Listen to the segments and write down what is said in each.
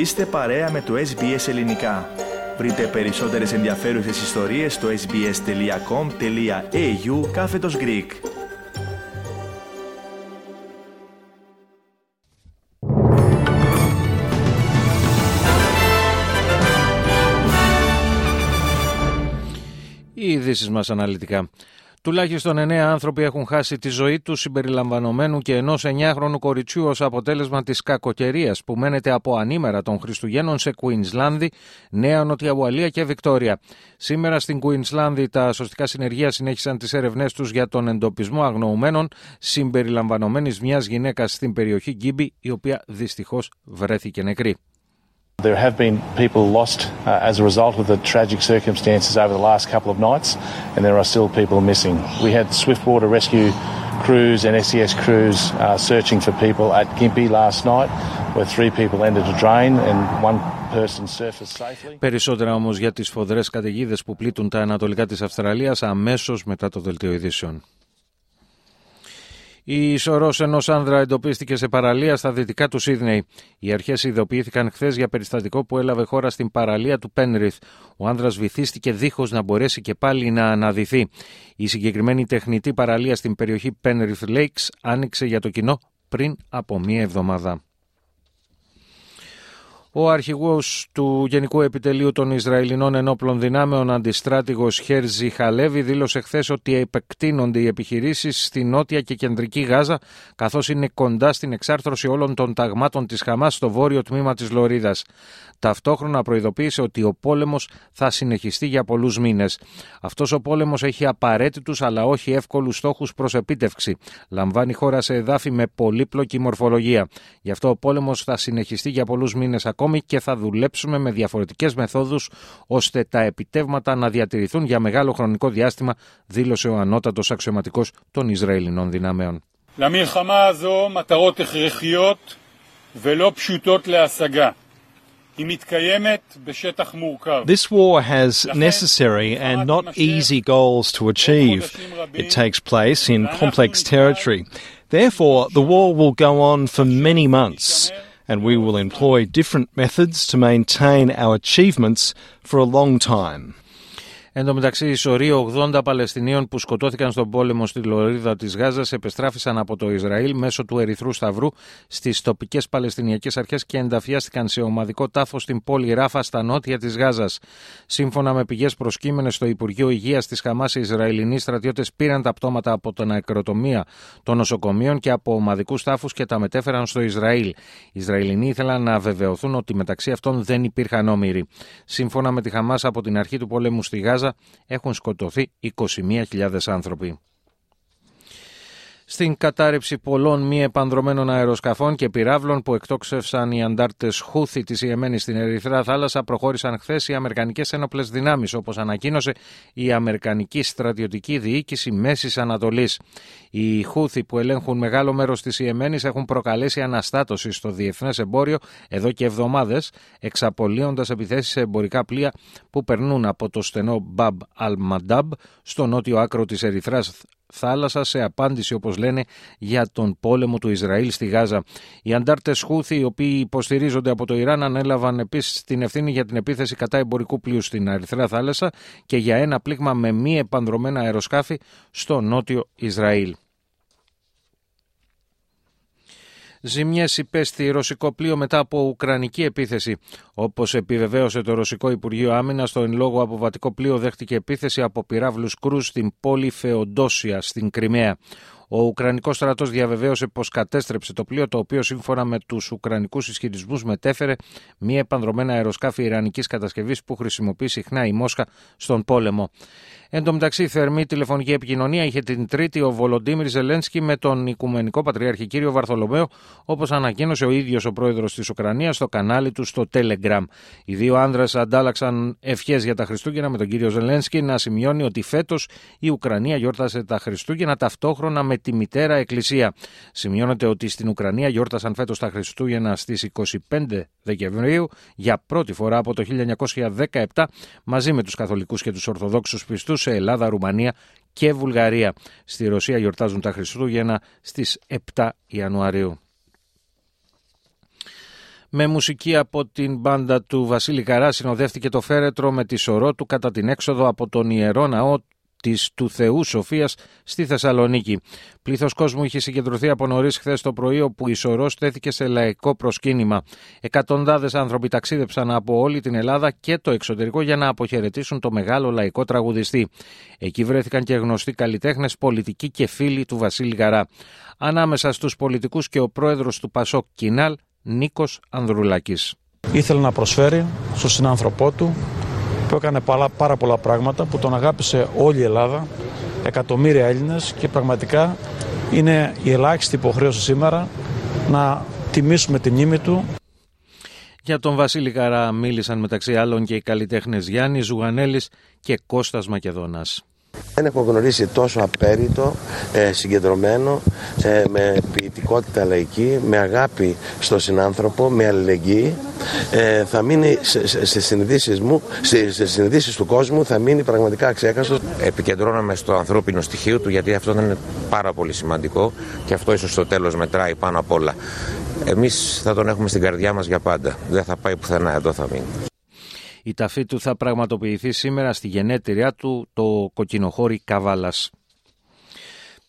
Είστε παρέα με το SBS Ελληνικά. Βρείτε περισσότερες ενδιαφέρουσες ιστορίες στο sbs.com.au κάθετος Greek. Οι ειδήσεις μας αναλυτικά. Τουλάχιστον 9 άνθρωποι έχουν χάσει τη ζωή τους συμπεριλαμβανομένου και ενός 9χρονου κοριτσιού ως αποτέλεσμα της κακοκαιρίας που μένεται από ανήμερα των Χριστουγέννων σε Κουίνσλάνδη, Νέα Νότια Ουαλία και Βικτόρια. Σήμερα στην Κουίνσλάνδη τα σωστικά συνεργεία συνέχισαν τις έρευνές τους για τον εντοπισμό αγνοουμένων συμπεριλαμβανομένης μιας γυναίκας στην περιοχή Γκίμπι, η οποία δυστυχώς βρέθηκε νεκρή. There have been people lost uh, as a result of the tragic circumstances over the last couple of nights, and there are still people missing. We had Swiftwater Rescue crews and SES crews uh, searching for people at Gympie last night, where three people entered a drain and one person surfaced safely. Περισσότερα όμως για τις φοδρές καταιγίδες που πλήττουν τα ανατολικά της Αυστραλίας αμέσως μετά το δελτίο ειδήσεων. Η σωρός ενός άνδρα εντοπίστηκε σε παραλία στα δυτικά του Σίδνεϊ. Οι αρχές ειδοποιήθηκαν χθες για περιστατικό που έλαβε χώρα στην παραλία του Πένριθ. Ο άνδρας βυθίστηκε δίχως να μπορέσει και πάλι να αναδυθεί. Η συγκεκριμένη τεχνητή παραλία στην περιοχή Penrith Lakes άνοιξε για το κοινό πριν από μία εβδομάδα. Ο αρχηγός του Γενικού Επιτελείου των Ισραηλινών Ενόπλων Δυνάμεων, αντιστράτηγος Χέρζι Χαλέβη, δήλωσε χθες ότι επεκτείνονται οι επιχειρήσεις στη νότια και κεντρική Γάζα, καθώς είναι κοντά στην εξάρθρωση όλων των ταγμάτων της Χαμάς στο βόρειο τμήμα της Λωρίδας. Ταυτόχρονα προειδοποίησε ότι ο πόλεμος θα συνεχιστεί για πολλούς μήνες. Αυτός ο πόλεμος έχει απαραίτητους αλλά όχι εύκολους στόχους προς επίτευξη. Λαμβάνει χώρα σε εδάφη με πολύπλοκη μορφολογία. Γι' αυτό ο πόλεμος θα συνεχιστεί για πολλούς μήνες ακόμη και θα δουλέψουμε με διαφορετικές μεθόδους ώστε τα επιτεύγματα να διατηρηθούν για μεγάλο χρονικό διάστημα, δήλωσε ο ανώτατος αξιωματικός των Ισραηλινών δυνάμεων. This war has necessary and not easy goals to achieve. It takes place in complex territory. Therefore, the war will go on for many months, and we will employ different methods to maintain our achievements for a long time. Εν τω μεταξύ, οι σωροί 80 Παλαιστινίων που σκοτώθηκαν στον πόλεμο στη Λωρίδα της Γάζας επεστράφησαν από το Ισραήλ μέσω του Ερυθρού Σταυρού στις τοπικές Παλαιστινιακές Αρχές και ενταφιάστηκαν σε ομαδικό τάφος στην πόλη Ράφα στα νότια της Γάζας. Σύμφωνα με πηγές προσκύμενες στο Υπουργείο Υγείας της Χαμάς, οι Ισραηλινοί στρατιώτες πήραν τα πτώματα από την ακροτομία των νοσοκομείων και από ομαδικούς τάφους και τα μετέφεραν στο Ισραήλ. Οι Ισραηλινοί ήθελαν να βεβαιωθούν ότι μεταξύ αυτών δεν υπήρχαν όμοιροι. Σύμφωνα με τη Χαμάς, από την αρχή του πολέμου στη Γάζα, έχουν σκοτωθεί 21.000 άνθρωποι. Στην κατάρρευση πολλών μη επανδρομένων αεροσκαφών και πυράβλων που εκτόξευσαν οι αντάρτες Χούθη της Ιεμένη στην Ερυθρά Θάλασσα, προχώρησαν χθες οι Αμερικανικές Ένοπλες Δυνάμεις, όπως ανακοίνωσε η Αμερικανική Στρατιωτική Διοίκηση Μέσης Ανατολής. Οι Χούθη που ελέγχουν μεγάλο μέρος της Ιεμένης έχουν προκαλέσει αναστάτωση στο διεθνές εμπόριο εδώ και εβδομάδες, εξαπολύοντας επιθέσεις σε εμπορικά πλοία που περνούν από το στενό Μπαμπ Αλ-Μαντάμπ στο νότιο άκρο της Ερυθράς θάλασσα σε απάντηση όπως λένε για τον πόλεμο του Ισραήλ στη Γάζα. Οι αντάρτες Χούθη οι οποίοι υποστηρίζονται από το Ιράν ανέλαβαν επίσης την ευθύνη για την επίθεση κατά εμπορικού πλοίου στην Αριθρά θάλασσα και για ένα πλήγμα με μη επανδρομένα αεροσκάφη στο νότιο Ισραήλ. Ζημιές υπέστη ρωσικό πλοίο μετά από ουκρανική επίθεση. Όπως επιβεβαίωσε το Ρωσικό Υπουργείο Άμυνας, το εν λόγω αποβατικό πλοίο δέχτηκε επίθεση από πυράβλους κρούς στην πόλη Φεοντόσια στην Κρυμαία. Ο Ουκρανικός στρατός διαβεβαίωσε πως κατέστρεψε το πλοίο, το οποίο σύμφωνα με τους Ουκρανικούς ισχυρισμούς μετέφερε μία επανδρομένα αεροσκάφη Ιρανικής κατασκευής που χρησιμοποιεί συχνά η Μόσχα στον πόλεμο. Εν τω μεταξύ, θερμή τηλεφωνική επικοινωνία είχε την Τρίτη ο Βολοντίμιρ Ζελένσκι με τον Οικουμενικό Πατριάρχη κύριο Βαρθολομαίο, όπως ανακοίνωσε ο ίδιος ο πρόεδρος της Ουκρανίας στο κανάλι του στο Telegram. Οι δύο άνδρες αντάλλαξαν ευχές για τα Χριστούγεννα με τον κύριο Ζελένσκι να σημειώνει ότι φέτος η Ουκρανία γιόρτασε τα Χριστούγεννα ταυτόχρονα με τη μητέρα Εκκλησία. Σημειώνεται ότι στην Ουκρανία γιόρτασαν φέτος τα Χριστούγεννα στις 25 Δεκεμβρίου για πρώτη φορά από το 1917 μαζί με τους Καθολικούς και τους Ορθοδόξους πιστού σε Ελλάδα, Ρουμανία και Βουλγαρία. Στη Ρωσία γιορτάζουν τα Χριστούγεννα στις 7 Ιανουαρίου. Με μουσική από την μπάντα του Βασίλη Καρά συνοδεύτηκε το φέρετρο με τη σωρό του κατά την έξοδο από τον Ιερό Ναό της του Θεού Σοφίας στη Θεσσαλονίκη. Πλήθος κόσμου είχε συγκεντρωθεί από νωρίς χθες το πρωί, όπου η σωρός στέθηκε σε λαϊκό προσκύνημα. Εκατοντάδες άνθρωποι ταξίδεψαν από όλη την Ελλάδα και το εξωτερικό για να αποχαιρετήσουν το μεγάλο λαϊκό τραγουδιστή. Εκεί βρέθηκαν και γνωστοί καλλιτέχνες, πολιτικοί και φίλοι του Βασίλη Γαρά. Ανάμεσα στους πολιτικούς και ο πρόεδρος του Πασόκ Κινάλ, Νίκος Ανδρουλάκης. Ήθελε να προσφέρει στον συνάνθρωπό του που έκανε πάρα, πάρα πολλά πράγματα, που τον αγάπησε όλη η Ελλάδα, εκατομμύρια Έλληνες και πραγματικά είναι η ελάχιστη υποχρέωση σήμερα να τιμήσουμε τη μνήμη του. Για τον Βασίλη Καρά μίλησαν μεταξύ άλλων και οι καλλιτέχνες Γιάννης Ζουγανέλης και Κώστας Μακεδόνας. Δεν έχω γνωρίσει τόσο απέριτο, ε, συγκεντρωμένο, ε, με ποιητικότητα λαϊκή, με αγάπη στο συνάνθρωπο, με αλληλεγγύη. Ε, θα μείνει σε συνειδήσεις μου, σε συνειδήσεις του κόσμου, θα μείνει πραγματικά αξέκαστο. Επικεντρώνομαι στο ανθρώπινο στοιχείο του, γιατί αυτό είναι πάρα πολύ σημαντικό και αυτό ίσως στο τέλος μετράει πάνω απ' όλα. Εμείς θα τον έχουμε στην καρδιά μας για πάντα. Δεν θα πάει πουθενά, εδώ θα μείνει. Η ταφή του θα πραγματοποιηθεί σήμερα στη γενέτειριά του το κοκκινοχώρι Καβάλας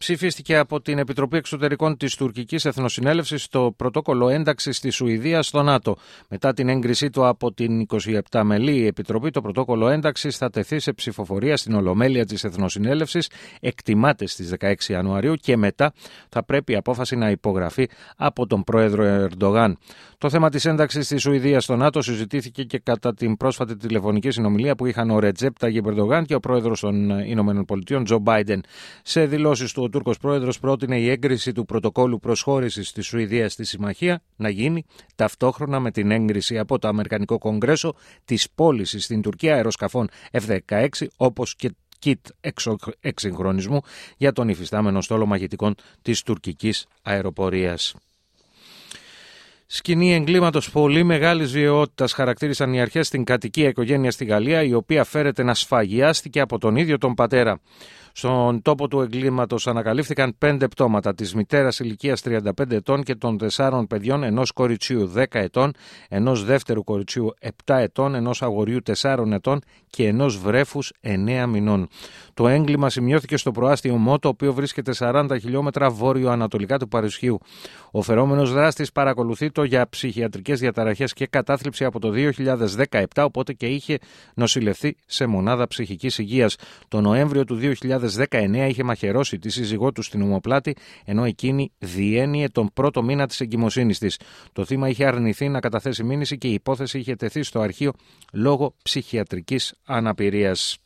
ψηφίστηκε από την Επιτροπή Εξωτερικών της Τουρκικής Εθνοσυνέλευσης το πρωτόκολλο ένταξης τη Σουηδία στο ΝΑΤΟ. Μετά την έγκρισή του από την 27 μελή Επιτροπή, το πρωτόκολλο ένταξης θα τεθεί σε ψηφοφορία στην Ολομέλεια της Εθνοσυνέλευσης, εκτιμάται στις 16 Ιανουαρίου και μετά θα πρέπει η απόφαση να υπογραφεί από τον πρόεδρο Ερντογάν. Το θέμα της ένταξης τη Σουηδία στο ΝΑΤΟ συζητήθηκε και κατά την πρόσφατη τηλεφωνική συνομιλία που είχαν ο Ρετζέπτα Ερντογάν και ο πρόεδρος των Ηνωμένων Πολιτειών, Τζο Μπάιντεν. Σε δηλώσεις του, ο Τούρκος πρόεδρος πρότεινε η έγκριση του πρωτοκόλου προσχώρησης τη Σουηδία στη Συμμαχία να γίνει ταυτόχρονα με την έγκριση από το Αμερικανικό Κογκρέσο της πώλησης στην Τουρκία αεροσκαφών F-16, όπως και κιτ εξυγχρονισμού για τον υφιστάμενο στόλο μαγητικών της τουρκικής αεροπορίας. Σκηνή εγκλήματος πολύ μεγάλης βιαιότητας χαρακτήρισαν οι αρχές στην κατοικία οικογένειας στη Γαλλία, η οποία φέρεται να σφαγιάστηκε από τον ίδιο τον πατέρα. Στον τόπο του εγκλήματος ανακαλύφθηκαν πέντε πτώματα της μητέρας ηλικίας 35 ετών και των τεσσάρων παιδιών, ενός κοριτσιού 10 ετών, ενός δεύτερου κοριτσιού 7 ετών, ενός αγοριού 4 ετών και ενός βρέφους 9 μηνών. Το έγκλημα σημειώθηκε στο προάστιο Μό, το οποίο βρίσκεται 40 χιλιόμετρα βόρειο-ανατολικά του Παρισιού. Ο φερόμενος δράστης παρακολουθεί το για ψυχιατρικές διαταραχές και κατάθλιψη από το 2017, οπότε και είχε νοσηλευθεί σε μονάδα ψυχικής υγείας. Το Νοέμβριο του 2019 είχε μαχαιρώσει τη σύζυγό του στην ομοπλάτη, ενώ εκείνη διένυε τον πρώτο μήνα της εγκυμοσύνης της. Το θύμα είχε αρνηθεί να καταθέσει μήνυση και η υπόθεση είχε τεθεί στο αρχείο λόγω ψυχιατρικής αναπηρίας.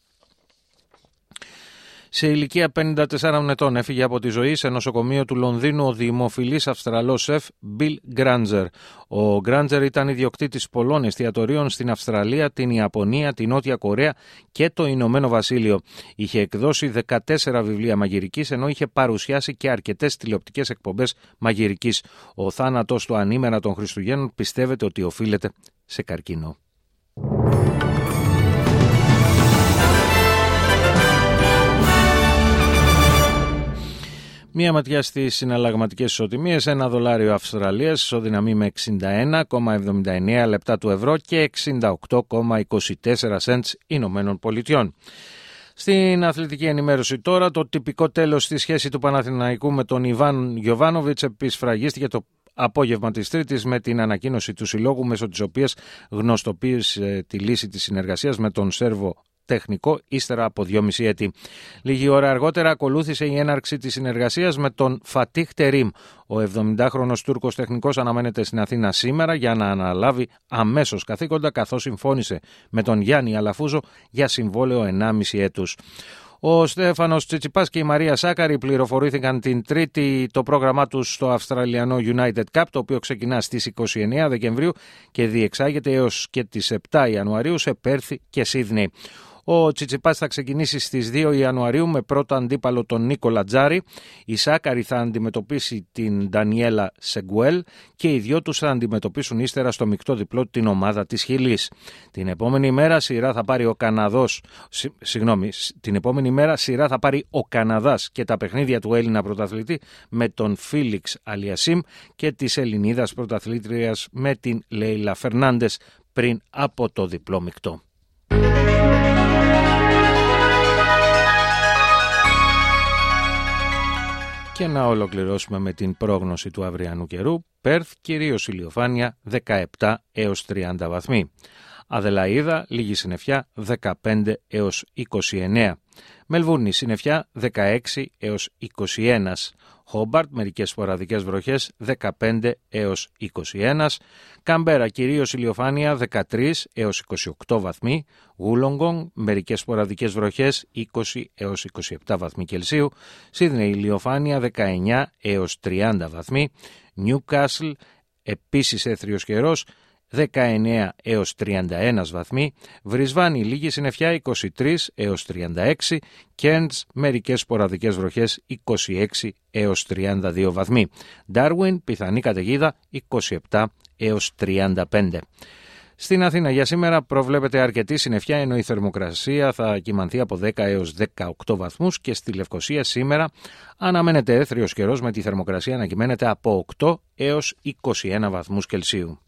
Σε ηλικία 54 ετών έφυγε από τη ζωή σε νοσοκομείο του Λονδίνου ο δημοφιλής Αυστραλός σεφ Bill Γκράντζερ. Ο Γκράντζερ ήταν ιδιοκτήτης πολλών εστιατορίων στην Αυστραλία, την Ιαπωνία, την Νότια Κορέα και το Ηνωμένο Βασίλειο. Είχε εκδώσει 14 βιβλία μαγειρικής ενώ είχε παρουσιάσει και αρκετές τηλεοπτικές εκπομπές μαγειρικής. Ο θάνατος του ανήμερα των Χριστουγέννων πιστεύεται ότι οφείλεται σε καρκίνο. Μία ματιά στις συναλλαγματικές ισοτιμίες. Ένα δολάριο Αυστραλίας ισοδυναμεί με 61,79 λεπτά του ευρώ και 68,24 cents Ηνωμένων Πολιτειών. Στην αθλητική ενημέρωση τώρα, το τυπικό τέλος στη σχέση του Παναθηναϊκού με τον Ιβάν Γιωβάνοβιτς επισφραγίστηκε το απόγευμα της Τρίτης με την ανακοίνωση του Συλλόγου μέσω της οποίας γνωστοποίησε τη λύση της συνεργασίας με τον Σέρβο τεχνικό ύστερα από δυόμιση έτη. Λίγη ώρα αργότερα ακολούθησε η έναρξη της συνεργασίας με τον Φατίχ Τερίμ. Ο 70χρονος Τούρκος τεχνικός αναμένεται στην Αθήνα σήμερα για να αναλάβει αμέσως καθήκοντα καθώς συμφώνησε με τον Γιάννη Αλαφούζο για συμβόλαιο 1,5 έτους. Ο Στέφανος Τσιτσιπάς και η Μαρία Σάκαρη πληροφορήθηκαν την Τρίτη το πρόγραμμά τους στο Αυστραλιανό United Cup, το οποίο ξεκινά στις 29 Δεκεμβρίου και διεξάγεται έως και τις 7 Ιανουαρίου σε Πέρθη και Σίδνεϊ. Ο Τσιτσιπάς θα ξεκινήσει στις 2 Ιανουαρίου με πρώτο αντίπαλο τον Νίκολα Τζάρι. Η Σάκαρη θα αντιμετωπίσει την Ντανιέλα Σεγκουέλ και οι δυο τους θα αντιμετωπίσουν ύστερα στο μεικτό διπλό την ομάδα της Χιλής. Την επόμενη μέρα σειρά θα πάρει ο Καναδός. Συγγνώμη, την επόμενη μέρα σειρά θα πάρει ο Καναδάς και τα παιχνίδια του Έλληνα πρωταθλητή με τον Φίλιξ Αλιασίμ και της Ελληνίδας πρωταθλήτριας με την Λέιλα Φερνάντες πριν από το διπλό μεικτό. Και να ολοκληρώσουμε με την πρόγνωση του αυριανού καιρού. Πέρθ κυρίως ηλιοφάνεια 17 έως 30 βαθμοί. Αδελαίδα λίγη συννεφιά 15 έως 29. Μελβούρνη συννεφιά 16 έως 21. Χόμπαρτ μερικές σποραδικές βροχές 15 έως 21. Καμπέρα κυρίως ηλιοφάνεια 13 έως 28 βαθμοί. Γούλογκον μερικές σποραδικές βροχές 20 έως 27 βαθμοί Κελσίου. Σίδνεϊ ηλιοφάνεια 19 έως 30 βαθμοί. Νιούκασλ επίσης έθριος καιρός 19 έως 31 βαθμοί, Βρισβάνη λίγη συννεφιά 23 έως 36, Κέντς μερικές σποραδικές βροχές 26 έως 32 βαθμοί, Ντάρουιν πιθανή καταιγίδα 27 έως 35. Στην Αθήνα για σήμερα προβλέπεται αρκετή συννεφιά ενώ η θερμοκρασία θα κυμανθεί από 10 έως 18 βαθμούς και στη Λευκοσία σήμερα αναμένεται έθριος καιρός με τη θερμοκρασία να κυμαίνεται από 8 έως 21 βαθμούς Κελσίου.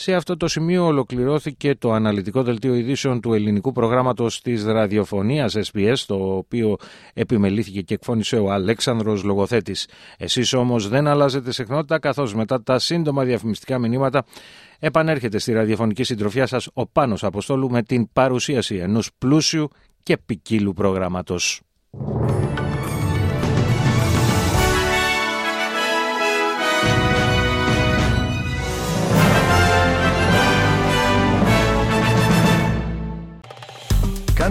Σε αυτό το σημείο ολοκληρώθηκε το αναλυτικό δελτίο ειδήσεων του ελληνικού προγράμματος της ραδιοφωνίας SBS, το οποίο επιμελήθηκε και εκφώνησε ο Αλέξανδρος Λογοθέτης. Εσείς όμως δεν αλλάζετε συχνότητα, καθώς μετά τα σύντομα διαφημιστικά μηνύματα επανέρχεται στη ραδιοφωνική συντροφιά σας ο Πάνος Αποστόλου με την παρουσίαση ενός πλούσιου και ποικίλου προγράμματος.